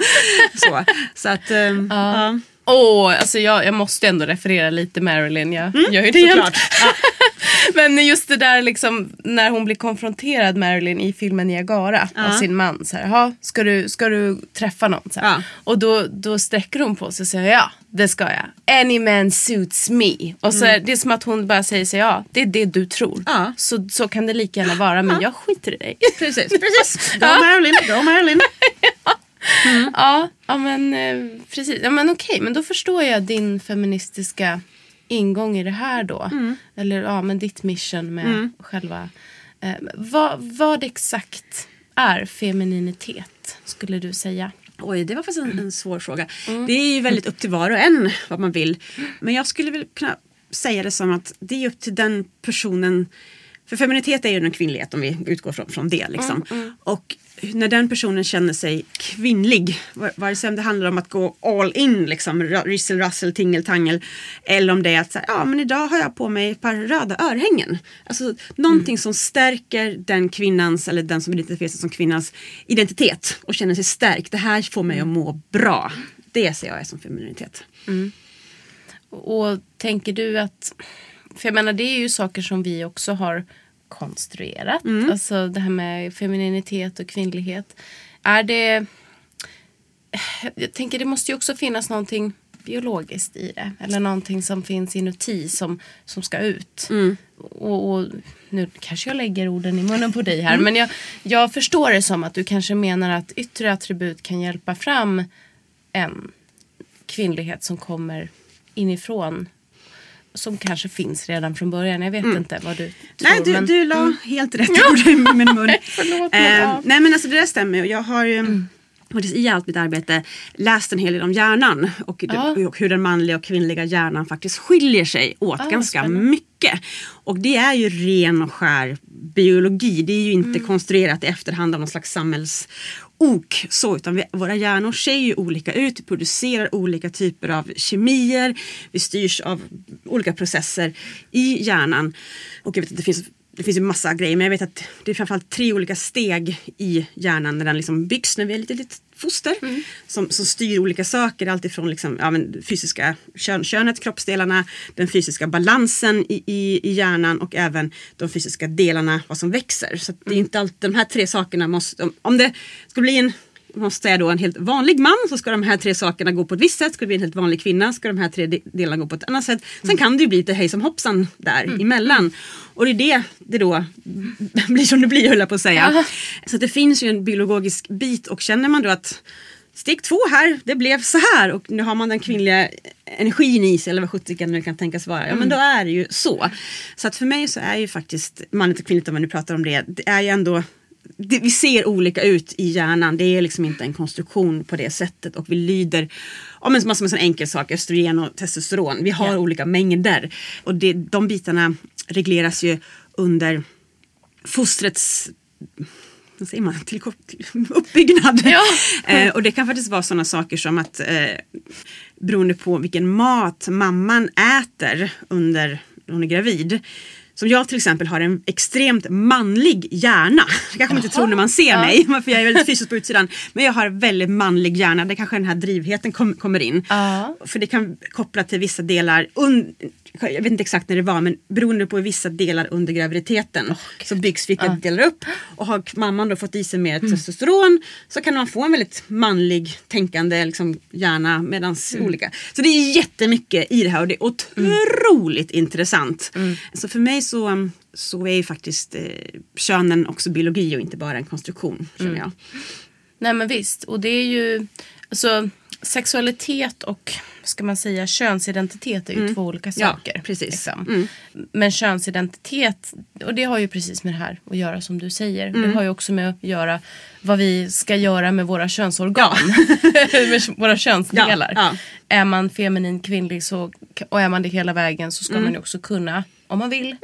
så. så att, ehm, ja. Åh, alltså jag, jag måste ändå referera lite Marilyn. Jag gör ju det Mm, jämt. Men just det där liksom när hon blir konfronterad Marilyn i filmen Niagara av sin man. Så här, "Jaha, ska, du, ska du träffa någon? Så. Ja. Och då, då sträcker hon på sig och säger ja, det ska jag. Any man suits me. Och så är det är som att hon bara säger så ja, det är det du tror. Mm. Ja. Så, så kan det lika gärna vara, men jag skiter i dig. Precis, precis. Go Marilyn, go Marilyn. Ja, ja men eh, precis. Ja, men okej, men då förstår jag din feministiska ingång i det här då. Eller ja, men ditt mission med själva... Eh, vad, vad exakt är femininitet, skulle du säga? Oj, det var faktiskt en, en svår fråga. Det är ju väldigt upp till var och en vad man vill. Men jag skulle väl kunna säga det som att det är upp till den personen. För feminitet är ju en kvinnlighet om vi utgår från, från det. Liksom. Och när den personen känner sig kvinnlig, va- vare sig det handlar om att gå all in, liksom, ryssel, rassel, tingeltangel, eller om det är att säga, ja men idag har jag på mig ett par röda örhängen. Alltså någonting som stärker den kvinnans, eller den som identifierar sig som kvinnans identitet och känner sig stärkt. Det här får mig att må bra. Det ser jag som femininitet. Och tänker du att... För jag menar, det är ju saker som vi också har konstruerat. Alltså det här med femininitet och kvinnlighet. Är det... Jag tänker det måste ju också finnas någonting biologiskt i det. Eller någonting som finns inuti som, som ska ut. Och, och nu kanske jag lägger orden i munnen på dig här. Men jag, jag förstår det som att du kanske menar att yttre attribut kan hjälpa fram en kvinnlighet som kommer inifrån. Som kanske finns redan från början. Jag vet inte vad du tror. Nej, du, men, du la helt rätt ord i min mun. Förlåt, men, Eh, ja. Nej men alltså det där stämmer. Jag har ju faktiskt i allt mitt arbete läst en hel del om hjärnan och, Ja. och hur den manliga och kvinnliga hjärnan faktiskt skiljer sig åt Ah, ganska spännande. mycket. Och det är ju ren och skär biologi. Det är ju Mm. inte konstruerat i efterhand av någon slags Ok, Så, utan vi, våra hjärnor ser ju olika ut, vi producerar olika typer av kemier, vi styrs av olika processer i hjärnan. Och jag vet att det finns det finns ju massa grejer men jag vet att det är framförallt tre olika steg i hjärnan när den liksom byggs när vi är lite litet foster. Som, som styr olika saker, alltifrån liksom, ja, men fysiska kön, könet, kroppsdelarna, den fysiska balansen i, i, i hjärnan och även de fysiska delarna, vad som växer. Så det är inte alltid, de här tre sakerna måste, om, om det ska bli en måste säga då en helt vanlig man så ska de här tre sakerna gå på ett visst sätt. Ska det bli en helt vanlig kvinna ska de här tre de- delarna gå på ett annat sätt. Sen kan det ju bli lite hejsan hoppsan där emellan. Och det är det det då blir som det blir höll jag på att säga. Så att det finns ju en biologisk bit och känner man då att Steg två här, det blev så här och nu har man den kvinnliga energin i sig eller vad sjutton det kan tänkas vara. Ja men då är det ju så. Så att för mig så är ju faktiskt manligt och kvinnligt om man nu pratar om det, det är ju ändå det, vi ser olika ut i hjärnan. Det är liksom inte en konstruktion på det sättet och vi lyder Ja men som en sån enkel sak, östrogen och testosteron. Vi har olika mängder. Och det, de bitarna regleras ju under fostrets vad säger man, till, uppbyggnad. Ja. eh, och det kan faktiskt vara sådana saker som att eh, beroende på vilken mat mamman äter under hon är gravid. Som jag till exempel har en extremt manlig hjärna. Det kanske man inte tror när man ser mig, för jag är väldigt fysisk på utsidan. Men jag har väldigt manlig hjärna, där kanske den här drivheten kom, kommer in. Ja. För det kan koppla till vissa delar, un, jag vet inte exakt när det var, men beroende på vissa delar under graviditeten så byggs vilka delar upp. Och har mamman då fått i sig mer testosteron så kan man få en väldigt manlig tänkande liksom, hjärna medans olika. Så det är jättemycket i det här och det är otroligt intressant. Så för mig så, så är ju faktiskt eh, könen också biologi och inte bara en konstruktion känner jag. Nej men visst. Och det är ju... Alltså, sexualitet och ska man säga könsidentitet är ju två olika Ja, saker. precis. liksom. Men könsidentitet, och det har ju precis med det här att göra som du säger. Det har ju också med att göra vad vi ska göra med våra könsorgan. med våra könsdelar. Ja, ja. Är man feminin kvinnlig så, och är man det hela vägen så ska Mm. man ju också kunna, om man vill,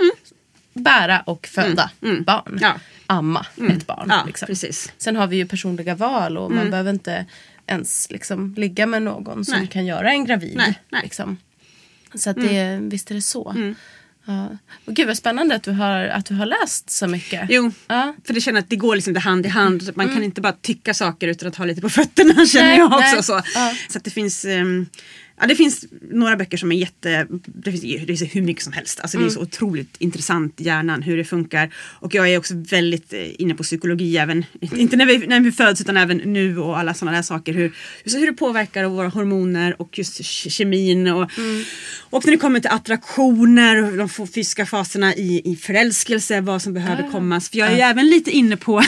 bära och föda barn. Mm. Ja. Amma ett barn. Ja, liksom. precis. Sen har vi ju personliga val och man behöver inte ens liksom ligga med någon som Nej. kan göra en gravid. Nej, nej. Liksom. Så att det, visst är det så. Ja. Och gud vad spännande att du har, att du har läst så mycket. Jo, Ja. för det känner att det går liksom hand i hand. Man kan inte bara tycka saker utan att ha lite på fötterna känner Nej, jag också. nej. Så, Ja. så att det finns ehm, Ja, det finns några böcker som är jätte... Det finns, det finns hur mycket som helst. Alltså, Det är så otroligt intressant, hjärnan, hur det funkar. Och jag är också väldigt eh, inne på psykologi, även, inte när vi, när vi föds utan även nu och alla sådana där saker. Hur, hur det påverkar våra hormoner och just ke- kemin. Och, och när det kommer till attraktioner, och de fysiska faserna i, i förälskelse, vad som behöver komma. För jag är ju även lite inne på...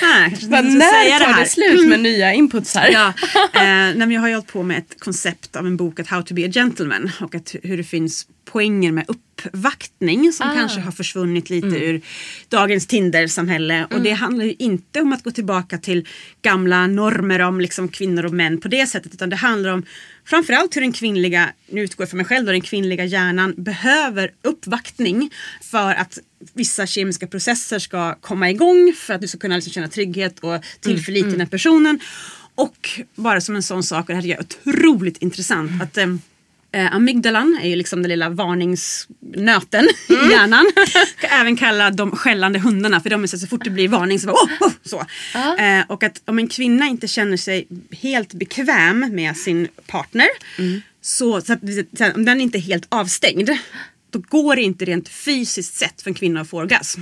här, kanske inte ska säga när tar här. det slut med nya inputs här? Ja, eh, jag har ju hållit på med ett koncept av en bok, att How to be a gentleman. Och att hur det finns poänger med uppvaktning som Ah. kanske har försvunnit lite Mm. ur dagens Tinder-samhälle. Och det handlar ju inte om att gå tillbaka till gamla normer om liksom kvinnor och män på det sättet. Utan det handlar om framförallt hur den kvinnliga, nu utgår jag från mig själv, då, den kvinnliga hjärnan behöver uppvaktning för att vissa kemiska processer ska komma igång för att du ska kunna liksom känna trygghet och tillförlit Mm, till den personen. Och bara som en sån sak, och det här är otroligt intressant, att eh, Eh, amygdalan är ju liksom den lilla varningsnöten i hjärnan. Även kalla de skällande hundarna för de är så, så fort det blir varning så bara oh, oh, så. Eh, och att om en kvinna inte känner sig helt bekväm med sin partner så, så att, så att om den inte är helt avstängd då går det inte rent fysiskt sett för en kvinna att få orgasm.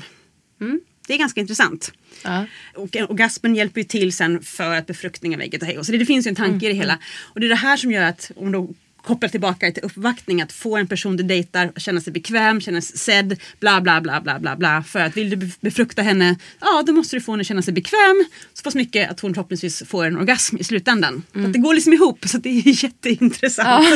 Det är ganska intressant. Ja. Och orgasmen hjälper ju till sen för att befruktningen av ägget och hej och Så det, det finns ju en tanke i det hela. Och det är det här som gör att om då kopplar tillbaka till uppvaktning att få en person du dejtar att känna sig bekväm, känna sig sedd, bla bla bla bla bla bla. För att vill du bef- befrukta henne, ja då måste du få henne att känna sig bekväm så pass mycket att hon förhoppningsvis får en orgasm i slutändan. Så att det går liksom ihop så det är jätteintressant.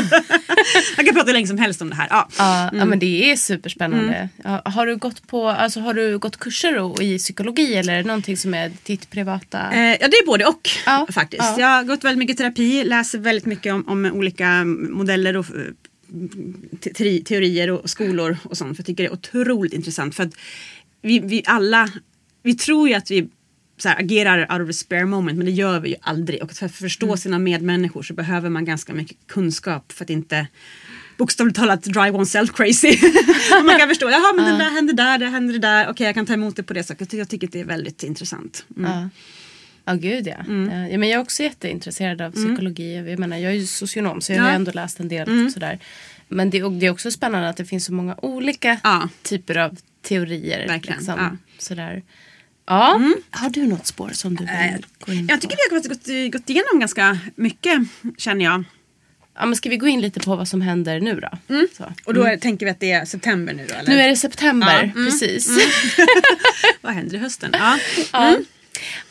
Man kan prata hur länge som helst om det här. Ja. Ja, ja men det är superspännande. Ja, har, du gått på, alltså, har du gått kurser då, i psykologi eller någonting som är ditt privata? Eh, ja det är både och Ja, faktiskt. ja. Jag har gått väldigt mycket terapi, läser väldigt mycket om, om olika modeller och eh, te- te- teorier och skolor och sånt. För jag tycker det är otroligt intressant. För att vi, vi alla, vi tror ju att vi här, agerar out of a spare moment men det gör vi ju aldrig. Och för att förstå Mm. sina medmänniskor så behöver man ganska mycket kunskap för att inte bokstavligt talat drive oneself crazy. Man kan förstå, jaha men det där händer där, det händer där, okej jag kan ta emot det på det sättet. Jag tycker att det är väldigt intressant. Mm. Ja. Ja gud ja. ja. ja men jag är också jätteintresserad av psykologi. Jag, menar, jag är ju socionom så jag har Ja. ju ändå läst en del sådär. Men det, det är också spännande att det finns så många olika Ja. typer av teorier. Verkligen, Liksom, ja. Sådär. Ja, har du något spår som du vill Eh, gå in Jag på? tycker vi har gått, gått igenom ganska mycket känner jag. Ja, men ska vi gå in lite på vad som händer nu då? Så. Och då är, tänker vi att det är september nu då eller? Nu är det september, Ja, mm, precis. Vad händer i hösten? Ja.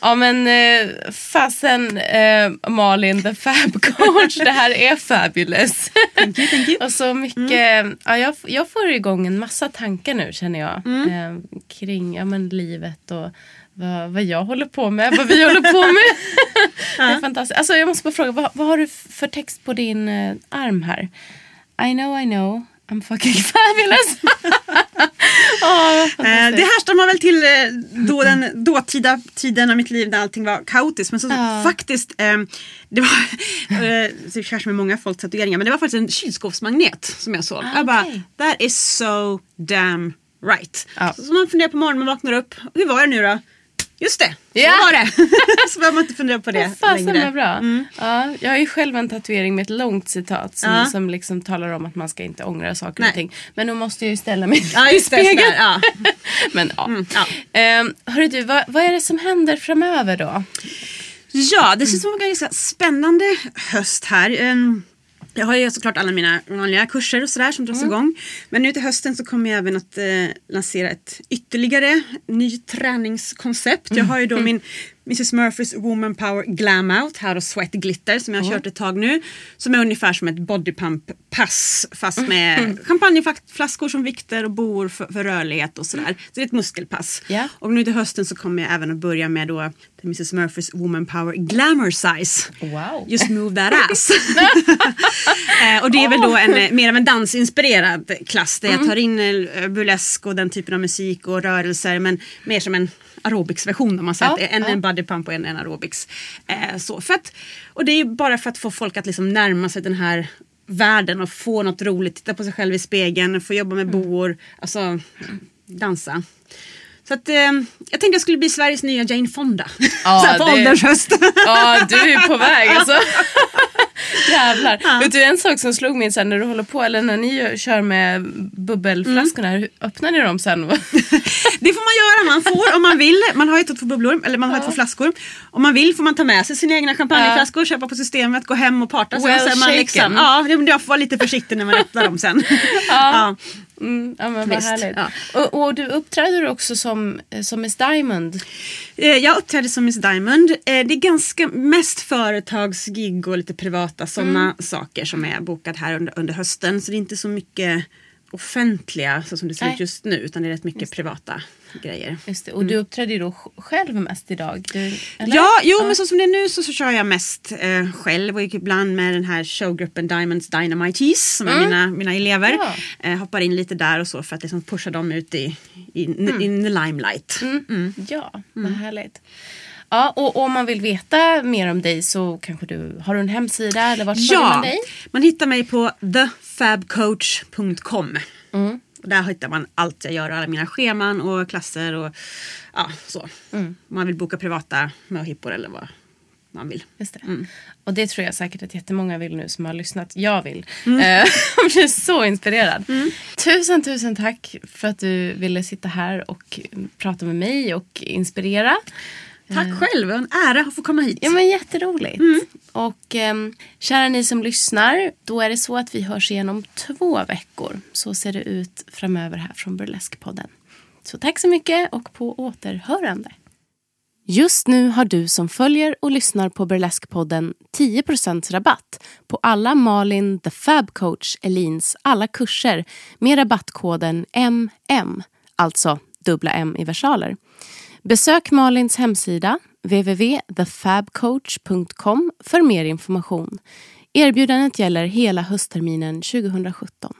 Ja. men eh, fasen eh, Malin the Fab Coach, det här är fabulous. Thank you, thank you. Och så mycket, ja, jag, jag får igång en massa tankar nu känner jag. Eh, kring ja, men, livet och vad, vad jag håller på med, vad vi håller på med. det är fantastiskt. Alltså, jag måste bara fråga, vad, vad har du för text på din eh, arm här? I know, I know. I'm fucking fabulous. Åh, Eh, det härstammar väl till eh, då den dåtida tiden av mitt liv när allting var kaotiskt. Men så Ja. faktiskt, eh, det var, eh, kanske med många folks tatueringar, men det var faktiskt en kylskåpsmagnet som jag såg. Ah, jag bara, that is so damn right. Ja. Så man funderar på morgonen, man vaknar upp, hur var det nu då? Just det, Ja. så var det. så behöver man inte fundera på det fasen längre. vad bra. Ja, jag har ju själv en tatuering med ett långt citat som, Ja. som liksom talar om att man ska inte ångra saker Nej. och ting. Men då måste jag ju ställa mig Ja, i spegeln. ja. Men ja. Mm, ja. Ehm, hörru du, vad, vad är det som händer framöver då? Ja, det känns som en ganska spännande höst här. Ehm, Jag har ju såklart alla mina vanliga kurser och sådär som dras igång. Men nu till hösten så kommer jag även att eh, lansera ett ytterligare ny träningskoncept. Jag har ju då min Mrs Murphys Woman Power Glam Out, How to Sweat Glitter som jag har kört ett tag nu. Som är ungefär som ett bodypump-pass fast med champagneflaskor som vikter och bor för, för rörlighet och sådär. Så det är ett muskelpass. Ja. Och nu till hösten så kommer jag även att börja med då Mrs Murphys Woman Power Glamour Size. Wow. Just move that ass. eh, och det är väl då en, eh, mer av en dansinspirerad klass där jag tar in eh, burlesk och den typen av musik och rörelser men mer som en aerobicsversion om man säger Ja, en, ja. en body pump och en, en aerobics. Eh, så, för att, och det är ju bara för att få folk att liksom närma sig den här världen och få något roligt, titta på sig själv i spegeln, få jobba med boor, alltså dansa. Så att, eh, jag tänkte jag skulle bli Sveriges nya Jane Fonda. Ja, på det- ålderns höst. Ja, du är på väg alltså. Jävlar. Ja. Vet du en sak som slog mig sen när du håller på, eller när ni kör med bubbelflaskorna, mm. hur öppnar ni dem sen? Det får man göra, man får om man vill. Man har ju två bubblor, eller man har ja. två flaskor. Om man vill får man ta med sig sina egna champagneflaskor, köpa på systemet, gå hem och parta. Well sen, man liksom, ja, jag får vara lite försiktig när man öppnar dem sen. ja. Mm, ja, men vad härligt. Ja. Och, och, du uppträder också som, som Miss Diamond. Eh, jag uppträder som Miss Diamond. Eh, det är ganska mest företagsgig och lite privata sådana mm. saker som är bokat här under, under hösten. Så det är inte så mycket offentliga så som det ser ut just nu utan det är rätt mycket privata grejer. Just det. Och du mm. uppträder ju då själv mest idag? Du, ja, jo ja. men så som det är nu så, så kör jag mest eh, själv och ibland med den här showgruppen Diamonds Dynamites som mm. är mina, mina elever. Ja. Eh, hoppar in lite där och så för att liksom pusha dem ut i, i mm. in the limelight. Mm. Mm. Ja, vad mm. härligt. Ja, och, och om man vill veta mer om dig så kanske du har du en hemsida eller vart ja, man dig? man hittar mig på thefabcoach.com. Mm. Och där hittar man allt jag gör, alla mina scheman och klasser och ja, så. Mm. Man vill boka privata möhippor eller vad man vill. Just det. Mm. Och det tror jag säkert att jättemånga vill nu som har lyssnat. Jag vill. Mm. jag blir så inspirerad. Mm. Tusen, tusen tack för att du ville sitta här och prata med mig och inspirera. Tack eh. själv, en ära att få komma hit. Ja men jätteroligt. Mm. Och eh, kära ni som lyssnar, då är det så att vi hörs igen om två veckor. Så ser det ut framöver här från Burleskpodden. Så tack så mycket och på återhörande. Just nu har du som följer och lyssnar på Burleskpodden 10% rabatt på alla Malin The Fab Coach Elins alla kurser med rabattkoden MM, alltså dubbla M i versaler. Besök Malins hemsida www.thefabcoach.com för mer information. Erbjudandet gäller hela höstterminen 2017.